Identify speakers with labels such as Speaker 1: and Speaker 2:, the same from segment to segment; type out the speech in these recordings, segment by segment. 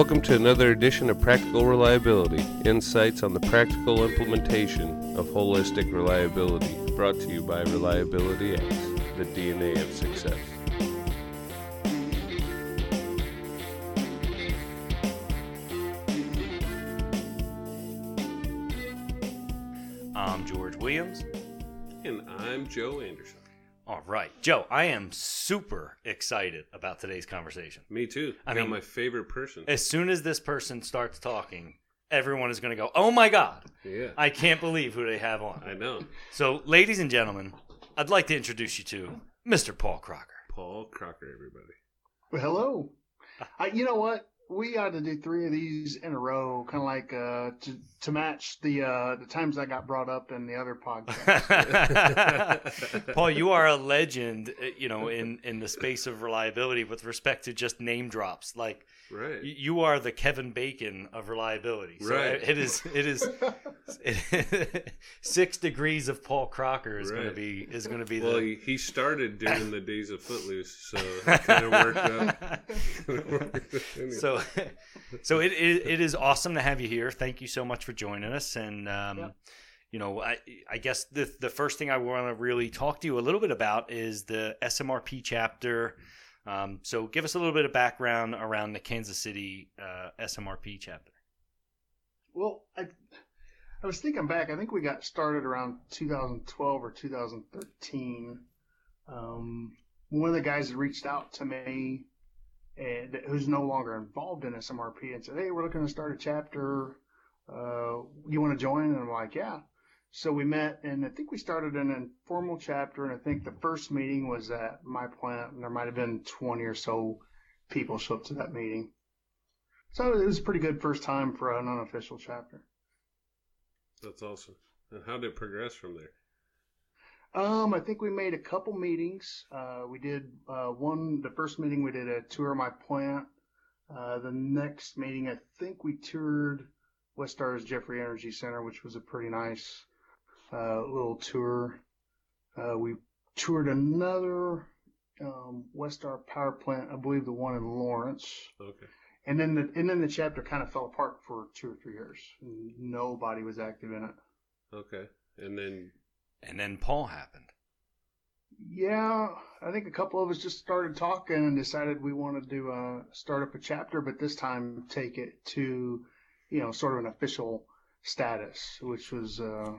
Speaker 1: Welcome to another edition of Practical Reliability insights on the practical implementation of holistic reliability, brought to you by Reliability X, the DNA of success.
Speaker 2: I'm George Williams.
Speaker 1: And I'm Joe Anderson.
Speaker 2: All right, Joe, I am super excited about today's conversation.
Speaker 1: Me too.
Speaker 2: I
Speaker 1: I mean,
Speaker 2: mean-
Speaker 1: my favorite person.
Speaker 2: As soon as this person starts talking, everyone is going to go, "Oh my god,
Speaker 1: Yeah,
Speaker 2: I can't believe who they have on."
Speaker 1: I know.
Speaker 2: So, ladies and gentlemen, I'd like to introduce you to Mr. Paul Crocker.
Speaker 1: Paul Crocker, everybody.
Speaker 3: Well, hello. I, you know what? We ought to do three of these in a row, kind of like uh, to to match the uh, the times I got brought up in the other podcast.
Speaker 2: Paul, you are a legend, uh, you know, in in the space of reliability with respect to just name drops. Like
Speaker 1: Right.
Speaker 2: you are the Kevin Bacon of reliability. So
Speaker 1: Right.
Speaker 2: it is it is it, six degrees of Paul Crocker is going to be is going to be
Speaker 1: Well,
Speaker 2: the.
Speaker 1: he, he started during the days of Footloose, so it kind of worked out. Anyway.
Speaker 2: So, so it, it it is awesome to have you here. Thank you so much for joining us. And um,
Speaker 3: Yep.
Speaker 2: you know, I I guess the the first thing I want to really talk to you a little bit about is the SMRP chapter. Um, so, give us a little bit of background around the Kansas City uh, SMRP chapter.
Speaker 3: well, I I was thinking back. I think we got started around 2012 or 2013. Um, one of the guys reached out to me, and who's no longer involved in SMRP, and said, "Hey, we're looking to start a chapter. Uh, you want to join?" And I'm like, "Yeah." So we met, and I think we started an informal chapter, and I think the first meeting was at my plant, and there might have been 20 or so people show up to that meeting. So it was a pretty good first time for an unofficial chapter.
Speaker 1: That's awesome. And how did it progress from there?
Speaker 3: Um, I think we made a couple meetings. Uh, we did uh, one. The first meeting we did a tour of my plant. Uh, the next meeting, I think we toured West Westar's Jeffrey Energy Center, which was a pretty nice uh, little tour. Uh, we toured another um, West Westar power plant, I believe the one in Lawrence,
Speaker 1: Okay.
Speaker 3: and then the and then the chapter kind of fell apart for two or three years. Nobody was active in it.
Speaker 1: Okay. And then,
Speaker 2: And then Paul happened.
Speaker 3: Yeah, I think a couple of us just started talking and decided we wanted to uh, start up a chapter, but this time take it to, you know, sort of an official status, which was uh,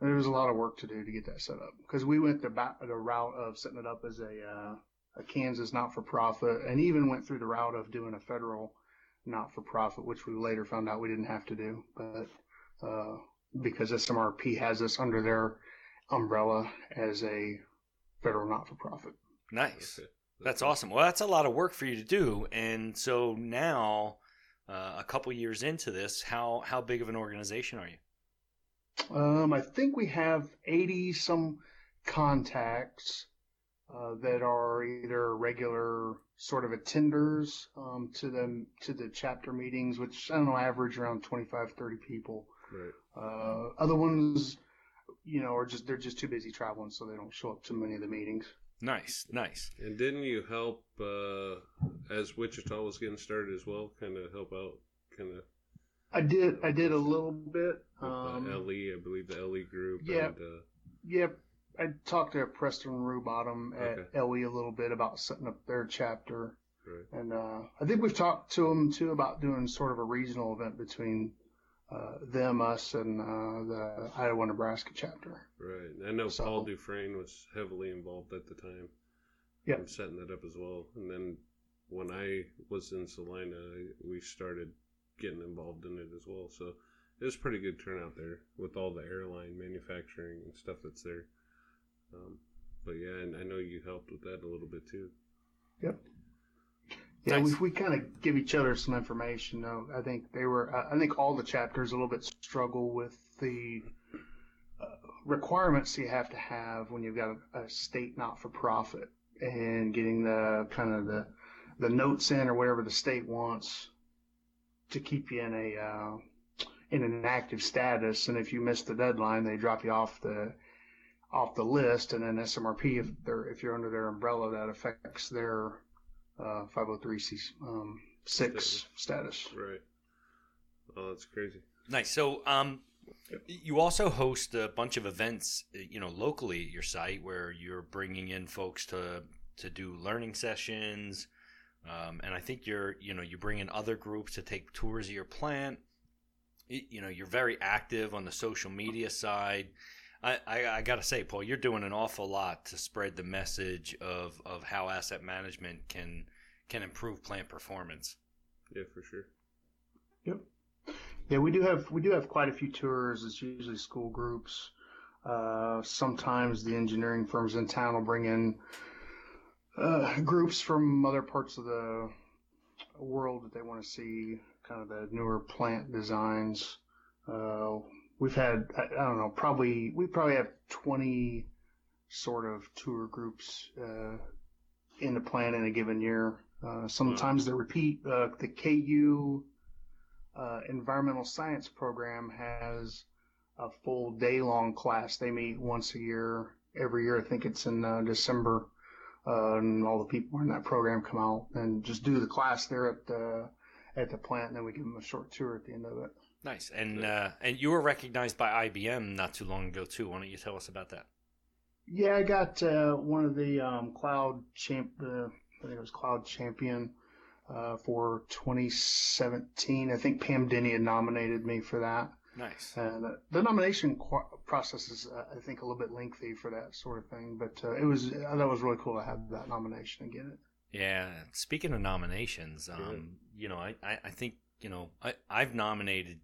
Speaker 3: there was a lot of work to do to get that set up because we went the, ba- the route of setting it up as a uh, a Kansas not-for-profit, and even went through the route of doing a federal not-for-profit, which we later found out we didn't have to do, but uh, because SMRP has us under their umbrella as a federal not-for-profit.
Speaker 2: Nice.
Speaker 1: okay.
Speaker 2: That's awesome. Well, that's a lot of work for you to do. And so now, uh, a couple years into this, how how big of an organization are you?
Speaker 3: Um, I think we have 80 some contacts uh, that are either regular sort of attenders um, to the to the chapter meetings, which I don't know, average around 25, 30 people.
Speaker 1: Right.
Speaker 3: Uh, other ones, you know, are just they're just too busy traveling, so they don't show up to many of the meetings.
Speaker 2: Nice, nice.
Speaker 1: And didn't you help uh, as Wichita was getting started as well? Kind of help out, kind of
Speaker 3: I did I did a little bit. Um,
Speaker 1: LE, I believe the LE group.
Speaker 3: yeah.
Speaker 1: And, uh,
Speaker 3: Yep. I talked to Preston Rubottom at
Speaker 1: Okay.
Speaker 3: LE a little bit about setting up their chapter.
Speaker 1: right.
Speaker 3: And uh, I think we've talked to them too about doing sort of a regional event between uh, them, us, and uh, the Iowa Nebraska chapter.
Speaker 1: Right. I know
Speaker 3: So-
Speaker 1: Paul Dufresne was heavily involved at the time.
Speaker 3: Yep.
Speaker 1: in setting that up as well. And then when I was in Salina, we started getting involved in it as well. So it was pretty good turnout there with all the airline manufacturing and stuff that's there. Um, but yeah, and I know you helped with that a little bit too.
Speaker 3: Yep. Yeah,
Speaker 2: Nice.
Speaker 3: we, we kind of give each other some information. Though I think they were, I I think all the chapters a little bit struggle with the uh, requirements you have to have when you've got a, a state not-for-profit and getting the kind of the the notes in or whatever the state wants to keep you in a uh, in an active status. And if you miss the deadline, they drop you off the off the list. And then SMRP, if they're if you're under their umbrella, that affects their uh, 503c um, six status.
Speaker 1: Right. Oh, that's crazy.
Speaker 2: Nice. So, um, you also host a bunch of events, you know, locally at your site where you're bringing in folks to to do learning sessions, um, and I think you're, you know, you bring in other groups to take tours of your plant. You know, you're very active on the social media side. I, I, I got to say, Paul, you're doing an awful lot to spread the message of, of how asset management can can improve plant performance.
Speaker 1: Yeah, for sure.
Speaker 3: Yep. Yeah, we do have we do have quite a few tours. It's usually school groups. Uh, sometimes the engineering firms in town will bring in uh, groups from other parts of the world that they want to see kind of the newer plant designs. Uh, we've had I, I, don't know probably we probably have 20 sort of tour groups uh, in the plant in a given year. Uh, sometimes they repeat. Uh, the KU uh, environmental science program has a full day long class. They meet once a year, every year. I think it's in uh, December. Uh, and all the people in that program come out and just do the class there at the at the plant, and then we give them a short tour at the end of it.
Speaker 2: Nice, and uh, and you were recognized by IBM not too long ago too. Why don't you tell us about that?
Speaker 3: Yeah, I got uh, one of the um, cloud champ. Uh, I think it was cloud champion uh, for 2017. I think Pam Denny had nominated me for that.
Speaker 2: Nice.
Speaker 3: And uh, the nomination qu- process is, uh, I think, a little bit lengthy for that sort of thing. But uh, it was I thought it was really cool to have that nomination and get it.
Speaker 2: Yeah. Speaking of nominations, um, you know, I, I, I, think you know I I've nominated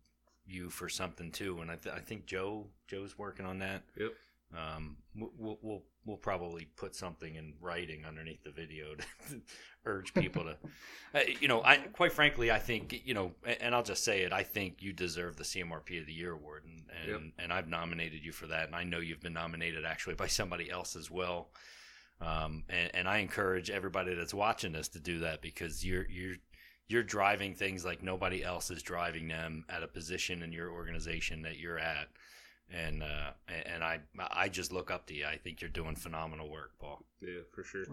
Speaker 2: you for something too, and I, th- I think Joe Joe's working on that.
Speaker 1: Yep.
Speaker 2: Um, we'll, we'll we'll probably put something in writing underneath the video to urge people to, uh, you know, I quite frankly, I think you know, and I'll just say it, I think you deserve the CMRP of the Year award, and and, yep. and I've nominated you for that, and I know you've been nominated actually by somebody else as well. Um, and, and I encourage everybody that's watching this to do that because you're you're you're driving things like nobody else is driving them at a position in your organization that you're at and uh, and I I just look up to you. I think you're doing phenomenal work, Paul.
Speaker 1: Yeah, for sure.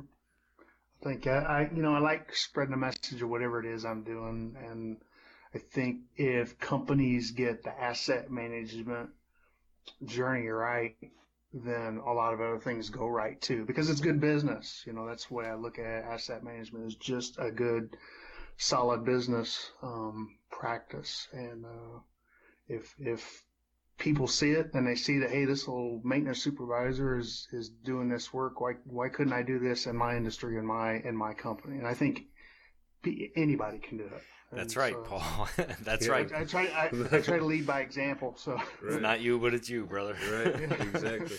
Speaker 3: I think I, I you know I like spreading the message of whatever it is I'm doing, and I think if companies get the asset management journey right, then a lot of other things go right too because it's good business. You know that's the way I look at asset management is just a good, solid business um, practice, and uh, if if people see it and they see that hey this little maintenance supervisor is is doing this work why why couldn't i do this in my industry in my in my company? And i think anybody can do it
Speaker 2: that's right so, paul. That's yeah, right.
Speaker 3: I, I, try I, I, try to lead by example so. Right.
Speaker 2: it's not you but it's you brother.
Speaker 1: Right exactly.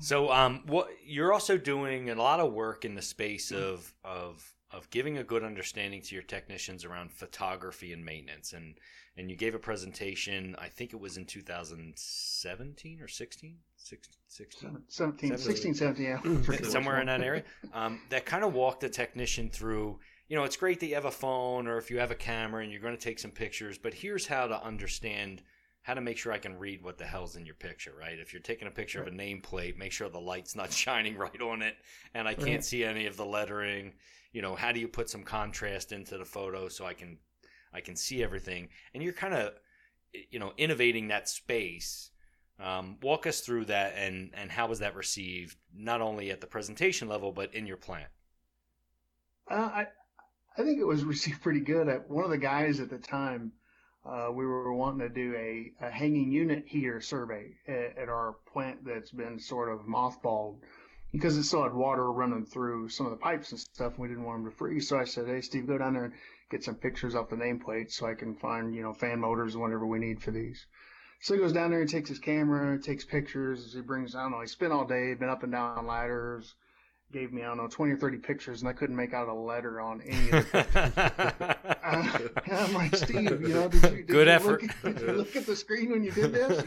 Speaker 2: So um what you're also doing a lot of work in the space of of of giving a good understanding to your technicians around photography and maintenance and and you gave a presentation. I think it was in 2017 or 16, 16
Speaker 3: 17, 17, 16, 17, yeah,
Speaker 2: somewhere in that area. Um, that kind of walked the technician through. You know, it's great that you have a phone or if you have a camera and you're going to take some pictures, but here's how to understand how to make sure I can read what the hell's in your picture, right? If you're taking a picture right. of a nameplate, make sure the light's not shining right on it and I can't right. see any of the lettering. You know, how do you put some contrast into the photo so I can I can see everything, and you're kind of you know innovating that space. Um, walk us through that, and and how was that received, not only at the presentation level, but in your plant.
Speaker 3: Uh, I I think it was received pretty good. At one of the guys at the time, uh, we were wanting to do a, a hanging unit heater survey at, at, our plant that's been sort of mothballed because it still had water running through some of the pipes and stuff. And we didn't want them to freeze. So I said, "Hey, Steve, go down there and get some pictures off the nameplate so I can find, you know, fan motors and whatever we need for these. So he goes down there and takes his camera, takes pictures. He brings, I don't know, he spent all day, been up and down ladders, gave me, I don't know, 20 or 30 pictures, and I couldn't make out a letter on any of the pictures. uh, I'm like, Steve, you know, did you, did
Speaker 2: Good
Speaker 3: you
Speaker 2: effort.
Speaker 3: Look at, did you look at the screen when you did this?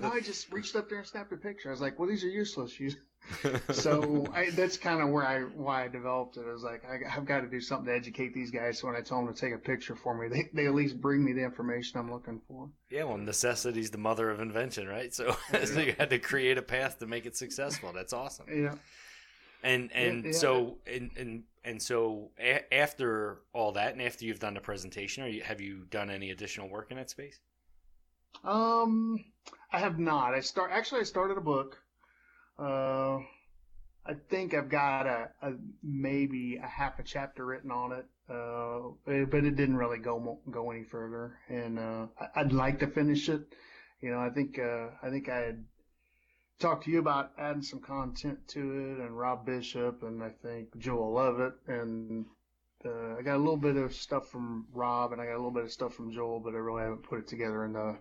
Speaker 3: no, I just reached up there and snapped a picture. I was like, well, these are useless. You, so I, that's kind of where I why I developed it. I was like, I, have got to do something to educate these guys. So when I tell them to take a picture for me, they, they at least bring me the information I'm looking for.
Speaker 2: Yeah, well, necessity's the mother of invention, right? So, so you had to create a path to make it successful. That's awesome.
Speaker 3: Yeah.
Speaker 2: And and
Speaker 3: yeah.
Speaker 2: so and and and so a- after all that, and after you've done the presentation, are you have you done any additional work in that space?
Speaker 3: Um, I have not. I start actually. I started a book. Uh, I think I've got a, a maybe a half a chapter written on it. Uh, but it didn't really go go any further, and uh, I'd like to finish it. You know, I think uh, I think I had talked to you about adding some content to it, and Rob Bishop, and I think Joel Lovett, and uh, I got a little bit of stuff from Rob, and I got a little bit of stuff from Joel, but I really haven't put it together in the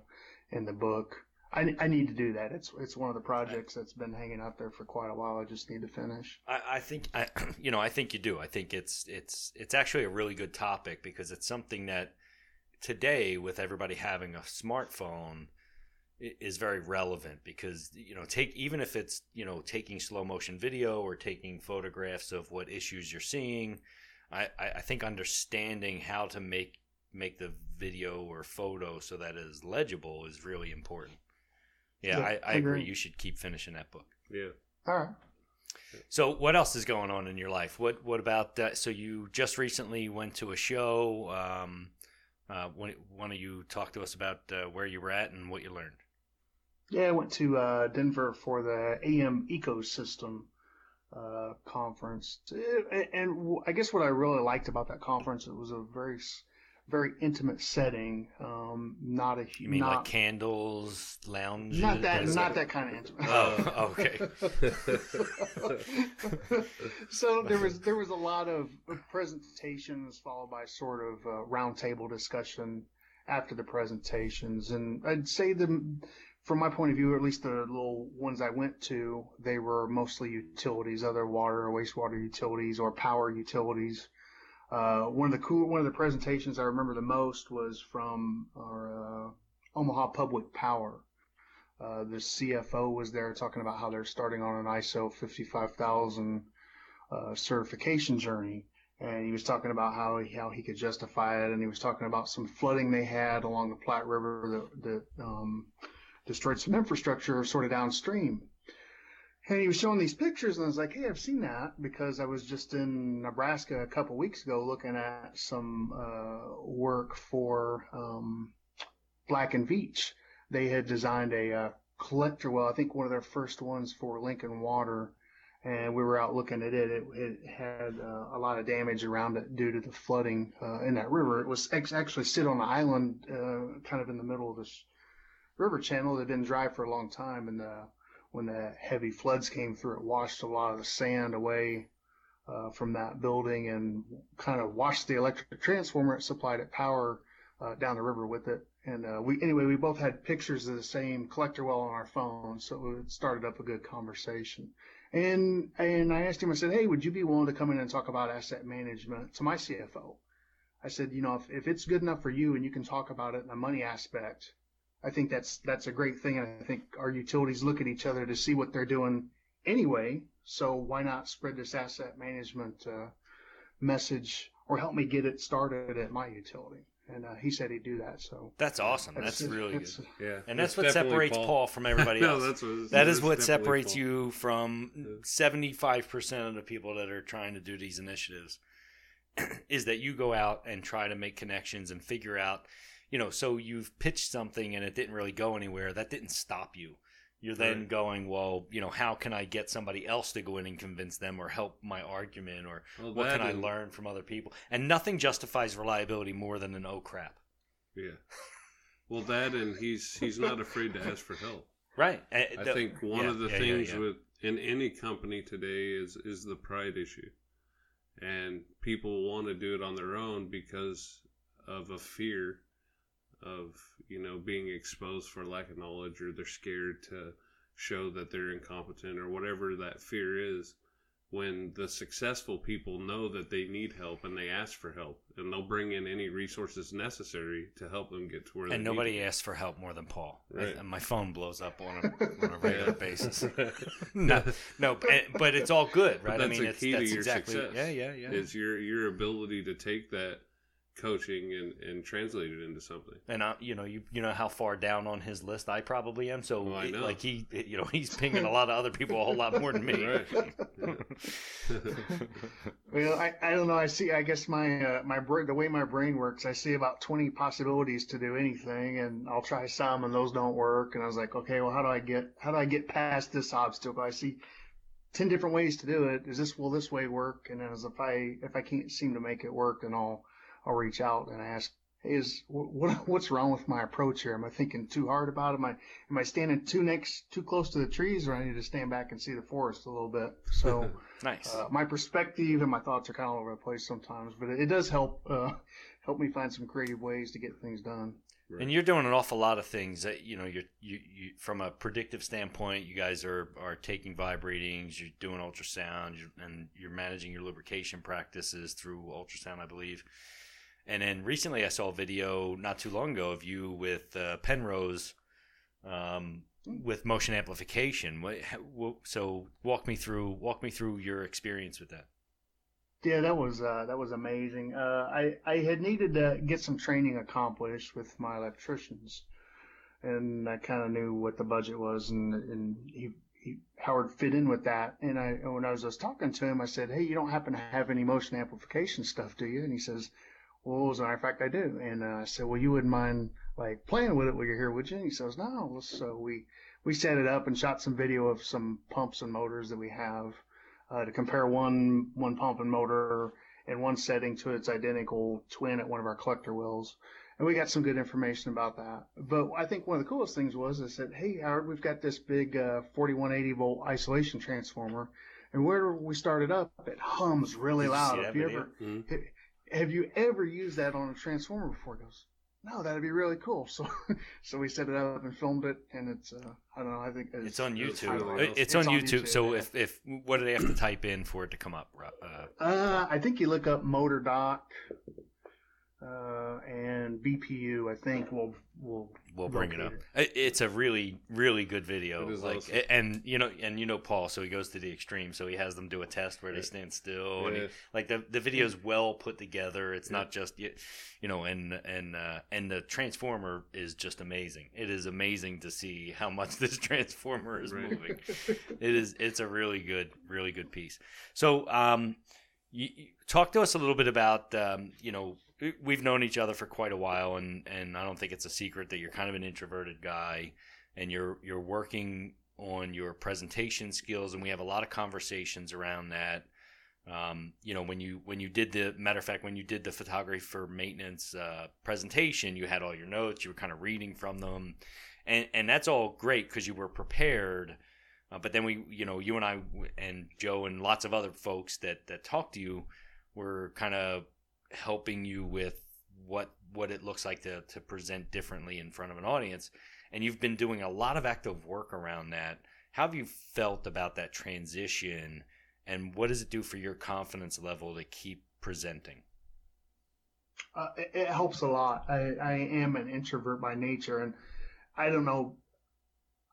Speaker 3: in the book. I, I need to do that. It's it's one of the projects that's been hanging out there for quite a while. I just need to finish.
Speaker 2: I, I think I, you know, I think you do. I think it's it's it's actually a really good topic because it's something that today, with everybody having a smartphone, is very relevant. Because you know, take even if it's you know taking slow motion video or taking photographs of what issues you're seeing, I I I think understanding how to make make the video or photo so that it is legible is really important. Yeah,
Speaker 3: Yeah,
Speaker 2: I, I
Speaker 3: I
Speaker 2: agree.
Speaker 3: agree.
Speaker 2: You should keep finishing that book.
Speaker 1: Yeah.
Speaker 3: All right.
Speaker 2: So, what else is going on in your life? What What about that? So, you just recently went to a show. Um, uh, why why don't you talk to us about uh, where you were at and what you learned?
Speaker 3: Yeah, I went to uh, Denver for the AM Ecosystem uh, conference, Eh, and I guess what I really liked about that conference it was a very, very intimate setting. Um, not a
Speaker 2: You mean
Speaker 3: not,
Speaker 2: like candles, lounge?
Speaker 3: not that not that kind of intimate.
Speaker 2: Oh, okay.
Speaker 3: so there was there was a lot of presentations followed by sort of uh, roundtable discussion after the presentations, and I'd say the from my point of view, at least the little ones I went to, they were mostly utilities, other water or wastewater utilities or power utilities. Uh, one of the cool one of the presentations I remember the most was from our uh, Omaha Public Power. Uh, the CFO was there talking about how they're starting on an ISO 55000 uh, certification journey, and he was talking about how he, how he could justify it, and he was talking about some flooding they had along the Platte River that, that um, destroyed some infrastructure sort of downstream. And he was showing these pictures, and I was like, "Hey, I've seen that because I was just in Nebraska a couple weeks ago looking at some uh, work for um, Black and Veatch. They had designed a uh, collector well, I think one of their first ones for Lincoln Water, and we were out looking at it. It, it had uh, a lot of damage around it due to the flooding uh, in that river. It was actually sit on an island, uh, kind of in the middle of this river channel that had been dry for a long time, and uh, when the heavy floods came through, it washed a lot of the sand away uh, from that building and kind of washed the electric transformer that supplied it power uh, down the river with it. And uh, we anyway, we both had pictures of the same collector well on our phones, so it started up a good conversation. And and I asked him, I said, hey, would you be willing to come in and talk about asset management to my CFO? I said, you know, if, if it's good enough for you and you can talk about it in the money aspect, I think that's that's a great thing, and I think our utilities look at each other to see what they're doing anyway. So why not spread this asset management uh, message or help me get it started at my utility? And uh, he said he'd do that. So
Speaker 2: That's awesome. That's, really
Speaker 3: it's-
Speaker 2: good.
Speaker 1: Yeah.
Speaker 2: And that's, what separates Paul. from everybody
Speaker 1: no,
Speaker 2: else.
Speaker 1: that's what,
Speaker 2: That is what separates
Speaker 1: Paul.
Speaker 2: you from
Speaker 1: Yeah.
Speaker 2: seventy-five percent of the people that are trying to do these initiatives. is that you go out and try to make connections and figure out, you know, so you've pitched something and it didn't really go anywhere. That didn't stop you. You're then
Speaker 1: Right.
Speaker 2: going, well, you know, how can I get somebody else to go in and convince them or help my argument or
Speaker 1: Well,
Speaker 2: what can I
Speaker 1: and-
Speaker 2: learn from other people? And nothing justifies reliability more than an oh crap.
Speaker 1: Yeah. Well, that and he's he's not afraid to ask for help.
Speaker 2: Right.
Speaker 1: Eh, I think one
Speaker 2: yeah,
Speaker 1: of the
Speaker 2: yeah,
Speaker 1: things
Speaker 2: yeah.
Speaker 1: with in any company today is is the pride issue, and people want to do it on their own because of a fear of you know being exposed for lack of knowledge, or they're scared to show that they're incompetent or whatever that fear is. When the successful people know that they need help and they ask for help, and they'll bring in any resources necessary to help them get to where they
Speaker 2: and
Speaker 1: need
Speaker 2: nobody asks for help more than Paul.
Speaker 1: Right.
Speaker 2: And my phone blows up on a, on a regular basis. no, no, but, but it's all good,
Speaker 1: But
Speaker 2: right?
Speaker 1: that's
Speaker 2: I mean,
Speaker 1: a
Speaker 2: it's
Speaker 1: key to your
Speaker 2: exactly
Speaker 1: success.
Speaker 2: yeah, yeah, yeah.
Speaker 1: is your your ability to take that coaching and, and translate it into something.
Speaker 2: And uh, you know, you you know how far down on his list I probably am. So
Speaker 1: Well, I
Speaker 2: it-
Speaker 1: know.
Speaker 2: like he, you know, he's pinging a lot of other people a whole lot more than me.
Speaker 1: Right.
Speaker 3: Well, I, I don't know. I see. I guess my uh, my brain, the way my brain works, I see about twenty possibilities to do anything, and I'll try some, and those don't work. And I was like, okay, well, how do I get how do I get past this obstacle? I see ten different ways to do it. Is this will this way work? And as if I if I can't seem to make it work, and I'll I'll reach out and ask, hey, is what what's wrong with my approach here? Am I thinking too hard about it? Am I am I standing too next too close to the trees, or I need to stand back and see the forest a little bit? So.
Speaker 2: Nice.
Speaker 3: Uh, my perspective and my thoughts are kind of all over the place sometimes, but it, it does help uh, help me find some creative ways to get things done.
Speaker 2: And you're doing an awful lot of things that you know. You're you, you from a predictive standpoint. You guys are are taking vibe readings. You're doing ultrasound, you and you're managing your lubrication practices through ultrasound, I believe. And then recently, I saw a video not too long ago of you with uh, Penrose, um, with motion amplification. What, how, so walk me through walk me through your experience with that.
Speaker 3: Yeah, that was uh, that was amazing. Uh, I I had needed to get some training accomplished with my electricians, and I kind of knew what the budget was, and and he, he Howard fit in with that. And I when I was just talking to him, I said, "Hey, you don't happen to have any motion amplification stuff, do you?" And he says, "Well, as a matter of fact, I do." And uh, I said, "Well, you wouldn't mind like playing with it while you're here, would you?" And he says, "No." So we we set it up and shot some video of some pumps and motors that we have uh, to compare one one pump and motor in one setting to its identical twin at one of our collector wells. And we got some good information about that. But I think one of the coolest things was I said, "Hey Howard, we've got this big uh, 4180 volt isolation transformer, and where we started up, it hums really
Speaker 2: Did you see
Speaker 3: loud. Have you ever
Speaker 1: Mhm.
Speaker 3: Have you ever used that on a transformer before?" He goes, "No, that'd be really cool." So so we set it up and filmed it, and it's uh, I don't know, I think
Speaker 2: It's on YouTube.
Speaker 1: really
Speaker 2: It's, on
Speaker 3: It's on
Speaker 2: YouTube.
Speaker 3: YouTube,
Speaker 2: So
Speaker 3: yeah.
Speaker 2: if if what do they have to type in for it to come up? Rob? Uh,
Speaker 3: Uh, I think you look up MotorDoc uh, and BPU. I think will will
Speaker 2: we'll bring it up. It- It's a really, really good video.
Speaker 1: It is
Speaker 2: like,
Speaker 1: awesome.
Speaker 2: and you know, and you know Paul, so he goes to the extreme. So he has them do a test where they stand still, and he, like the the video is well put together. It's
Speaker 1: Yeah.
Speaker 2: not just you you know, and and uh, and the transformer is just amazing. It is amazing to see how much this transformer is
Speaker 1: Right.
Speaker 2: moving. It is. It's a really good, really good piece. So, um, you, you- talk to us a little bit about, um, you know, we've known each other for quite a while, and and I don't think it's a secret that you're kind of an introverted guy, and you're you're working on your presentation skills, and we have a lot of conversations around that. Um, you know, when you when you did the matter of fact, when you did the photography for maintenance uh, presentation, you had all your notes, you were kind of reading from them, and and that's all great because you were prepared. Uh, but then we, you know, you and I and Joe and lots of other folks that that talked to you were kind of helping you with what what it looks like to to present differently in front of an audience. And you've been doing a lot of active work around that. How have you felt about that transition? And what does it do for your confidence level to keep presenting?
Speaker 3: Uh, it, it helps a lot. I, I am an introvert by nature, and I don't know.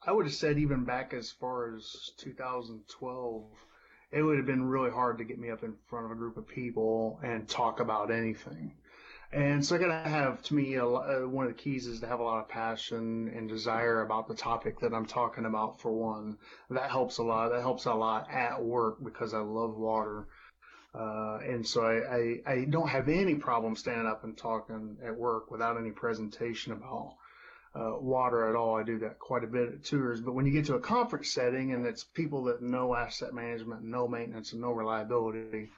Speaker 3: I would have said even back as far as 2012, it would have been really hard to get me up in front of a group of people and talk about anything. And so I gotta have, to me, a, uh, one of the keys is to have a lot of passion and desire about the topic that I'm talking about. For one, that helps a lot. That helps a lot at work because I love water. Uh, and so I, I, I don't have any problem standing up and talking at work without any presentation about uh, water at all. I do that quite a bit at tours. But when you get to a conference setting and it's people that know asset management, no maintenance, and no reliability,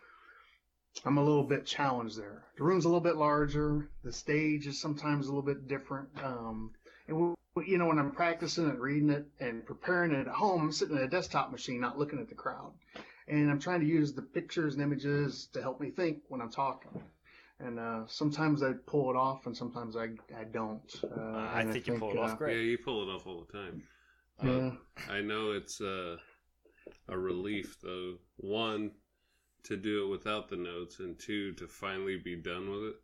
Speaker 3: I'm a little bit challenged there. The room's a little bit larger. The stage is sometimes a little bit different. Um, and you know, when I'm practicing it, reading it, and preparing it at home, I'm sitting at a desktop machine, not looking at the crowd and I'm trying to use the pictures and images to help me think when I'm talking. And uh, sometimes I pull it off, and sometimes I I don't. Uh,
Speaker 2: I
Speaker 3: and
Speaker 2: think you pull it off
Speaker 3: uh,
Speaker 2: great.
Speaker 1: Yeah, you pull it off all the time.
Speaker 3: Yeah,
Speaker 1: I know it's uh, a relief, though. One, to do it without the notes, and two, to finally be done with it.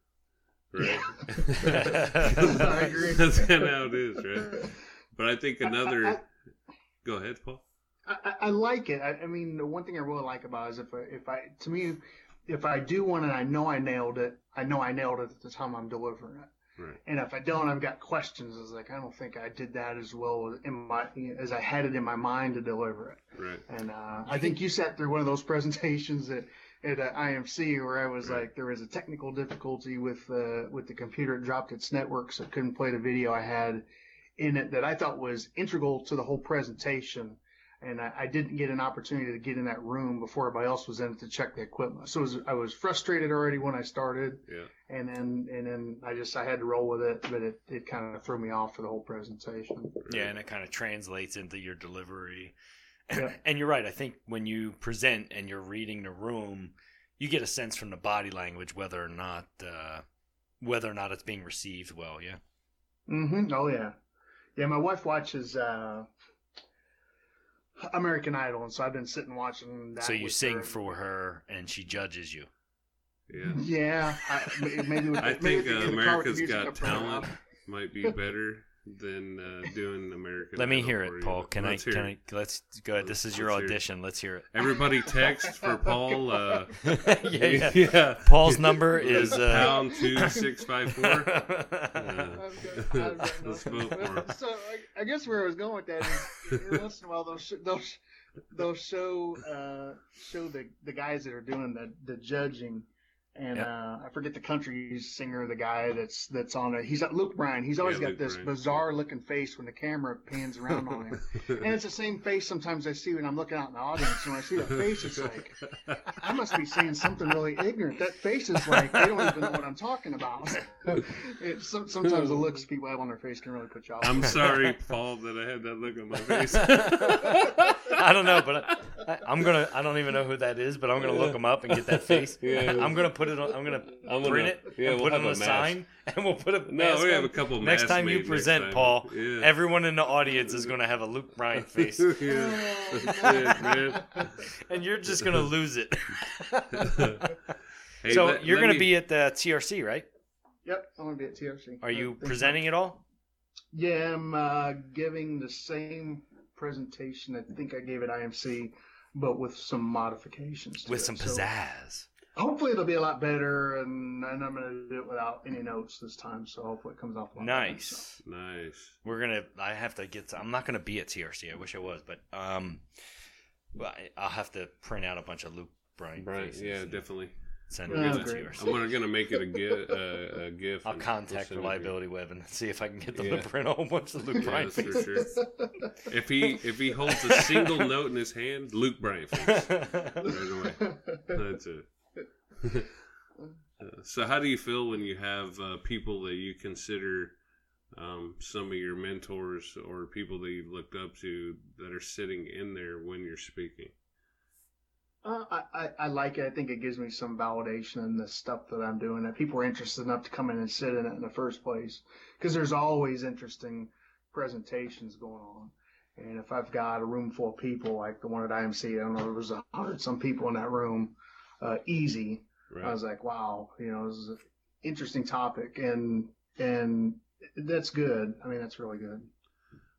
Speaker 1: Right?
Speaker 3: I agree.
Speaker 1: That's kind of how it is, right? But I think another.
Speaker 3: I- I-
Speaker 1: Go ahead, Paul.
Speaker 3: I, I- I like it. I, I mean, the one thing I really like about it is if I, if I, to me, if I do one and I know I nailed it, I know I nailed it at the time I'm delivering it.
Speaker 1: Right.
Speaker 3: And if I don't, I've got questions. It's like I don't think I did that as well in my as I had it in my mind to deliver it.
Speaker 1: Right.
Speaker 3: And uh, I think you sat through one of those presentations at at uh, IMC where I was
Speaker 1: Right.
Speaker 3: like, there was a technical difficulty with uh, with the computer. It dropped its network, so it couldn't play the video I had in it that I thought was integral to the whole presentation. And I, I didn't get an opportunity to get in that room before everybody else was in it to check the equipment. So it was, I was frustrated already when I started
Speaker 1: Yeah.
Speaker 3: and then and then I just I had to roll with it, but it, it kind of threw me off for the whole presentation.
Speaker 2: Yeah, and it kind of translates into your delivery.
Speaker 3: Yeah.
Speaker 2: and you're right. I think when you present and you're reading the room, you get a sense from the body language whether or not uh, whether or not it's being received well. Yeah.
Speaker 3: Mm-hmm. Oh yeah, yeah. My wife watches uh, American Idol, and so I've been sitting watching that.
Speaker 2: so you
Speaker 3: with
Speaker 2: sing
Speaker 3: her.
Speaker 2: for her, and she judges you.
Speaker 1: Yeah.
Speaker 3: Yeah, I, maybe. With,
Speaker 1: I
Speaker 3: maybe
Speaker 1: think
Speaker 3: with
Speaker 1: uh,
Speaker 3: the car with the
Speaker 1: America's
Speaker 3: music
Speaker 1: Got Talent might be better than uh, doing American.
Speaker 2: Let me hear
Speaker 1: for
Speaker 2: it,
Speaker 1: you.
Speaker 2: Paul. Can
Speaker 1: Let's
Speaker 2: I? Can
Speaker 1: it.
Speaker 2: I? Let's go ahead. This is your
Speaker 1: Let's hear it.
Speaker 2: audition. Let's hear it.
Speaker 1: Everybody text for Paul. Uh,
Speaker 2: yeah, yeah. Paul's number is uh,
Speaker 1: pound two six five four.
Speaker 3: I've got- I've got
Speaker 1: Let's vote for him.
Speaker 3: So I, I guess where I was going with that is every once in a while they'll sh- they'll, sh- they'll show uh, show the, the guys that are doing the, the judging. And
Speaker 2: Yeah.
Speaker 3: uh, I forget the country singer, the guy that's that's on it. He's uh, Luke Bryan. He's always
Speaker 1: Yeah,
Speaker 3: got
Speaker 1: Luke
Speaker 3: this
Speaker 1: Bryan.
Speaker 3: bizarre looking face when the camera pans around on him. And it's the same face sometimes I see when I'm looking out in the audience. And when I see that face, it's like, I must be saying something really ignorant. That face is like, they don't even know what I'm talking about. it, some, sometimes the looks people have on their face can really put you off.
Speaker 1: I'm sorry, Paul, that I had that look on my face.
Speaker 2: I don't know, but I, I, I'm gonna. I don't even know who that is, but I'm gonna look him up and get that face.
Speaker 1: Yeah.
Speaker 2: I'm gonna put it on. I'm gonna
Speaker 1: I'm gonna-
Speaker 2: print it
Speaker 1: yeah,
Speaker 2: and
Speaker 1: we'll
Speaker 2: put it
Speaker 1: have
Speaker 2: on
Speaker 1: a
Speaker 2: a
Speaker 1: mask.
Speaker 2: sign, and we'll put a
Speaker 1: No,
Speaker 2: mask
Speaker 1: we have
Speaker 2: on.
Speaker 1: a couple
Speaker 2: Next
Speaker 1: masks
Speaker 2: time you
Speaker 1: next
Speaker 2: present,
Speaker 1: time.
Speaker 2: Paul,
Speaker 1: Yeah.
Speaker 2: everyone in the audience is gonna have a Luke Bryan face,
Speaker 1: yeah. That's
Speaker 2: and you're just gonna lose it.
Speaker 1: Hey,
Speaker 2: so
Speaker 1: let-
Speaker 2: you're
Speaker 1: let
Speaker 2: gonna
Speaker 1: me-
Speaker 2: be at the TRC, right?
Speaker 3: Yep, I'm gonna be at TRC.
Speaker 2: Are you
Speaker 3: I think
Speaker 2: presenting it all?
Speaker 3: Yeah, I'm uh, giving the same presentation. I think I gave it IMC, but with some modifications. to
Speaker 2: With
Speaker 3: it.
Speaker 2: some
Speaker 3: So
Speaker 2: pizzazz.
Speaker 3: Hopefully it'll be a lot better, and, and I'm gonna do it without any notes this time. So hopefully it comes off a lot better, so.
Speaker 2: Nice.
Speaker 1: Nice.
Speaker 2: We're gonna. I have to get. To, I'm not gonna be at TRC. I wish I was, but um, well, I- I'll have to print out a bunch of Luke Bryan
Speaker 1: Right. Yeah, definitely.
Speaker 2: Send
Speaker 3: Oh,
Speaker 2: them to. TRC.
Speaker 1: I'm gonna, gonna make it a gif. Uh, a gif
Speaker 2: I'll contact
Speaker 1: we'll send it to you.
Speaker 2: Reliability Web and see if I can get them
Speaker 1: Yeah.
Speaker 2: to print a whole bunch of Luke
Speaker 1: Yeah,
Speaker 2: Bryan
Speaker 1: that's for sure. If he if he holds a single note in his hand, Luke Bryan face. Right away. That's it. So, how do you feel when you have uh, people that you consider um, some of your mentors or people that you've looked up to that are sitting in there when you're speaking?
Speaker 3: Uh, I, I, I like it. I think it gives me some validation in the stuff that I'm doing. That people are interested enough to come in and sit in it in the first place, because there's always interesting presentations going on. And if I've got a room full of people like the one at IMC, I don't know, there was a hundred some people in that room, uh, easy. I was like, wow, you know, this is an interesting topic, and and that's good. I mean, that's really good.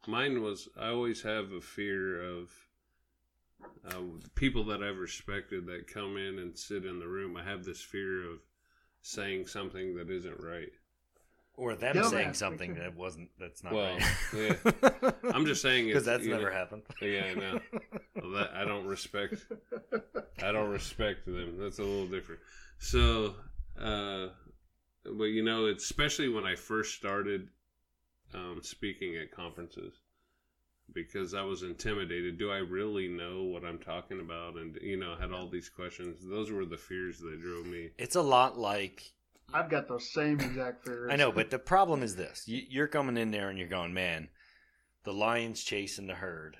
Speaker 1: Mine was I always have a fear of uh, people that I've respected that come in and sit in the room. I have this fear of saying something that isn't right.
Speaker 2: Or them
Speaker 3: Yeah,
Speaker 2: saying
Speaker 3: man.
Speaker 2: something that wasn't. That's not
Speaker 1: Well,
Speaker 2: right.
Speaker 1: yeah. I'm just saying
Speaker 2: because that's never
Speaker 1: know,
Speaker 2: happened.
Speaker 1: Yeah, I know. Well, that I don't respect. I don't respect them. That's a little different. So, uh, but you know, especially when I first started um, speaking at conferences because I was intimidated. Do I really know what I'm talking about? And you know, had all these questions. Those were the fears that drove me.
Speaker 2: It's a lot like
Speaker 3: I've got those same exact fears.
Speaker 2: I know, but the problem is this: you, you're coming in there and you're going, "Man, the lion's chasing the herd.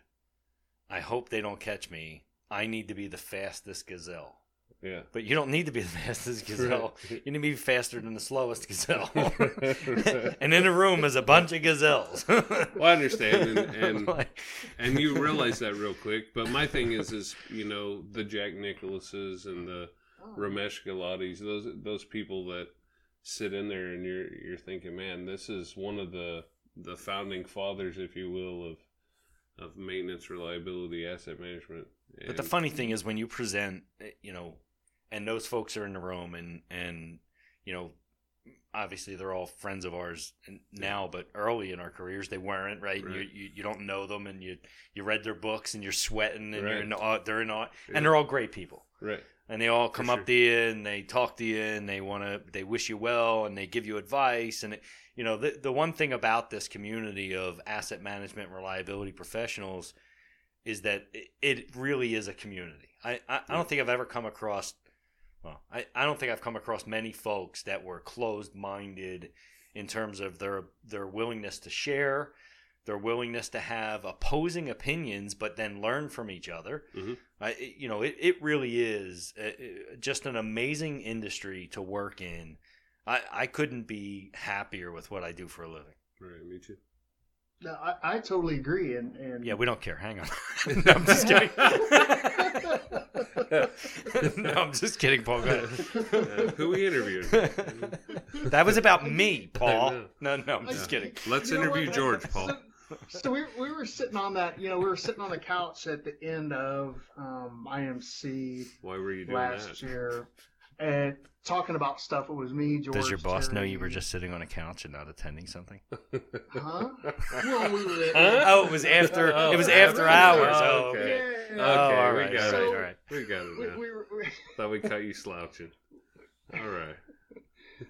Speaker 2: I hope they don't catch me. I need to be the fastest gazelle."
Speaker 1: Yeah.
Speaker 2: But you don't need to be the fastest gazelle.
Speaker 1: Right.
Speaker 2: You need to be faster than the slowest gazelle. And in the room is a bunch of gazelles.
Speaker 1: Well, I understand, and, and and you realize that real quick. But my thing is, is you know, the Jack Nicholses and the
Speaker 3: Oh.
Speaker 1: Ramesh Gulatis, those those people that sit in there, and you're you're thinking, man, this is one of the the founding fathers, if you will, of of maintenance, reliability, asset management.
Speaker 2: But the funny thing is, when you present, eh, you know, and those folks are in the room, and and you know, obviously they're all friends of ours now, but early in our careers they weren't, right?
Speaker 1: Right.
Speaker 2: You, you you don't know them, and you you read their books, and you're sweating, and you're
Speaker 1: Right.
Speaker 2: in awe, they're in awe,
Speaker 1: Yeah.
Speaker 2: and they're all great people
Speaker 1: Right.
Speaker 2: And they all come
Speaker 1: For
Speaker 2: up to you and they talk to you and they want to they wish you well and they give you advice. And it, you know the the one thing about this community of asset management reliability professionals is that it, it really is a community. I, I I don't think I've ever come across well I, I don't think I've come across many folks that were closed minded in terms of their their willingness to share their willingness to have opposing opinions but then learn from each other
Speaker 1: Mhm.
Speaker 2: I, you know, it, it really is uh, uh, just an amazing industry to work in. I, I couldn't be happier with what I do for a living.
Speaker 1: Right. Me too.
Speaker 3: No, I, I totally agree, and and
Speaker 2: Yeah, we don't care. Hang on. no, I'm just kidding. no, I'm just kidding, Paul. Go ahead.
Speaker 1: Uh, who we interviewed?
Speaker 2: That was about me, Paul. No, no, I'm just
Speaker 1: Yeah.
Speaker 2: kidding.
Speaker 1: Let's
Speaker 3: You
Speaker 1: interview? George, Paul.
Speaker 3: So, so we, we were sitting on that, you know, we were sitting on the couch at the end of um, IMC
Speaker 1: Why were you doing
Speaker 3: last
Speaker 1: that?
Speaker 3: year and talking about stuff. It was me, George.
Speaker 2: Does your boss know you were just sitting on a couch and not attending something?
Speaker 3: Huh? Well, we were
Speaker 1: Huh?
Speaker 2: Oh, it was after.
Speaker 1: Oh,
Speaker 2: it was
Speaker 1: after?
Speaker 2: after hours.
Speaker 1: Oh,
Speaker 2: Oh,
Speaker 1: okay.
Speaker 2: okay.
Speaker 3: Yeah.
Speaker 1: Okay,
Speaker 2: Oh, all
Speaker 1: we got
Speaker 3: all
Speaker 1: it.
Speaker 2: all right.
Speaker 1: We got it
Speaker 3: We,
Speaker 1: now.
Speaker 3: we were, we,
Speaker 1: Thought we caught you slouching. All right.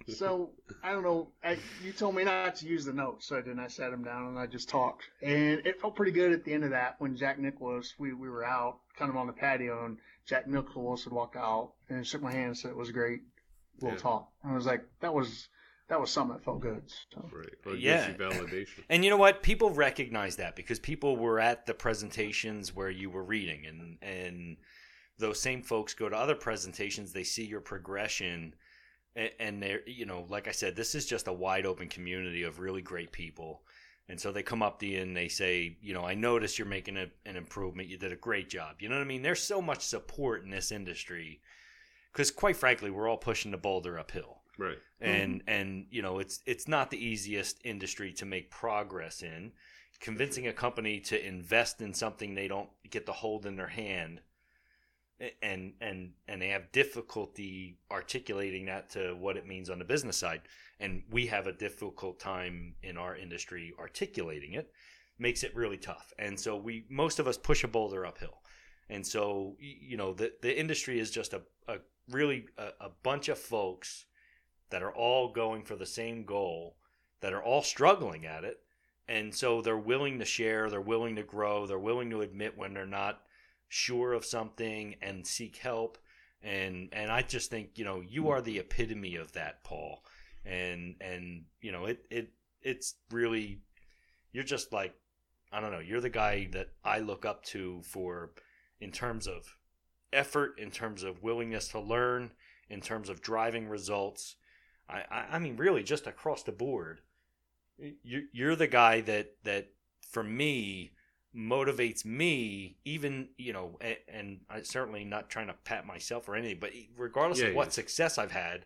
Speaker 3: So I don't know. I, you told me not to use the notes, so I didn't. I sat him down and I just talked, and it felt pretty good at the end of that when Jack Nicholas. We we were out, kind of on the patio, and Jack Nicholas had walked out and shook my hand and said it was great. We'll
Speaker 1: Yeah.
Speaker 3: talk. And I was like, that was that was something that felt good. So.
Speaker 1: Right. Well,
Speaker 2: Yeah.
Speaker 1: validation.
Speaker 2: And you know what? People recognize that because people were at the presentations where you were reading, and and those same folks go to other presentations. They see your progression, and, and they're you know, like I said, this is just a wide open community of really great people. And so they come up to you and they say, you know, I noticed you're making a, an improvement. You did a great job. You know what I mean? There's so much support in this industry because, quite frankly, we're all pushing the boulder uphill
Speaker 1: Right.
Speaker 2: and mm-hmm. and you know it's it's not the easiest industry to make progress in convincing a company to invest in something they don't get to hold in their hand a- and and and they have difficulty articulating that to what it means on the business side. And we have a difficult time in our industry articulating it. Makes it really tough. And so we most of us push a boulder uphill. And so you know the the industry is just a, a really a, a bunch of folks that are all going for the same goal, that are all struggling at it. And so they're willing to share, they're willing to grow, they're willing to admit when they're not sure of something and seek help. And and I just think, you know, you are the epitome of that, Paul. And and you know, it it it's really you're just like I don't know, you're the guy that I look up to for in terms of effort, in terms of willingness to learn, in terms of driving results. I, I, I mean, really, just across the board, you, you're the guy that that for me motivates me. Even you know, and, and I certainly not trying to pat myself or anything, but regardless
Speaker 1: Yeah,
Speaker 2: of what
Speaker 1: yeah.
Speaker 2: success I've had,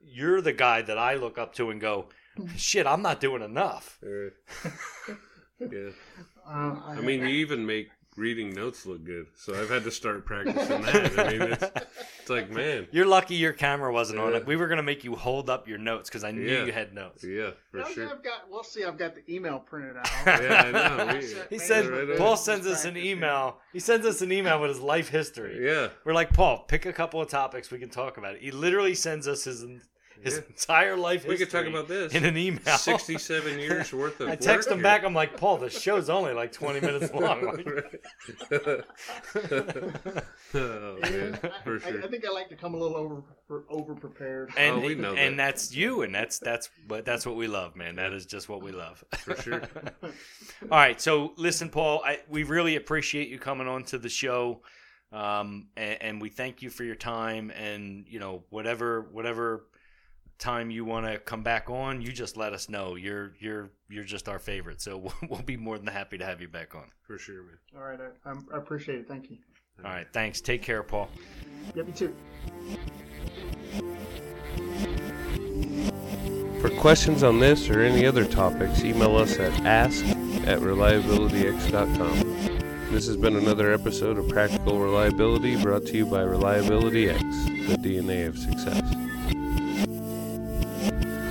Speaker 2: you're the guy that I look up to and go, "Shit, I'm not doing enough."
Speaker 1: Uh, yeah.
Speaker 3: Uh,
Speaker 1: I mean, you even make reading notes look good. So I've had to start practicing that. I mean, it's, it's like, man.
Speaker 2: You're lucky your camera wasn't on
Speaker 1: Yeah.
Speaker 2: it. We were gonna make you hold up your notes because I knew
Speaker 1: Yeah.
Speaker 2: you had notes.
Speaker 1: Yeah, for
Speaker 3: Now
Speaker 1: sure.
Speaker 3: I've got. We'll see. I've got the email printed out.
Speaker 1: Yeah, I know. We-
Speaker 2: He
Speaker 3: maybe
Speaker 2: said
Speaker 1: right
Speaker 3: for
Speaker 1: on.
Speaker 2: Paul sends us an email. He sends us an email with his life history.
Speaker 1: Yeah.
Speaker 2: We're like, Paul, pick a couple of topics we can talk about. He literally sends us his his
Speaker 1: Yeah.
Speaker 2: entire life
Speaker 1: We could talk about this.
Speaker 2: in an email.
Speaker 1: 67 years worth of
Speaker 2: I text
Speaker 1: work
Speaker 2: him back. I'm like, Paul, the show's only like 20 minutes long.
Speaker 1: here. oh, man,
Speaker 3: I,
Speaker 1: for
Speaker 3: I-
Speaker 1: sure.
Speaker 3: I think I like to come a little over over prepared.
Speaker 2: and
Speaker 1: Oh, we know
Speaker 2: and
Speaker 1: that.
Speaker 2: that's you, and that's that's but that's what we love, man. That is just what we love.
Speaker 1: For sure.
Speaker 2: All right, so listen, Paul, I, we really appreciate you coming on to the show, um, and, and we thank you for your time. And you know, whatever whatever time you want to come back on, you just let us know. You're you're you're just our favorite, so we'll, we'll be more than happy to have you back on.
Speaker 1: For sure, man.
Speaker 3: All right, I, I'm- I appreciate it. Thank you.
Speaker 2: All right, thanks. Take care, Paul.
Speaker 3: Yep, you too.
Speaker 1: For questions on this or any other topics, email us at ask at reliabilityx.com. This has been another episode of Practical Reliability brought to you by Reliability X, the DNA of success.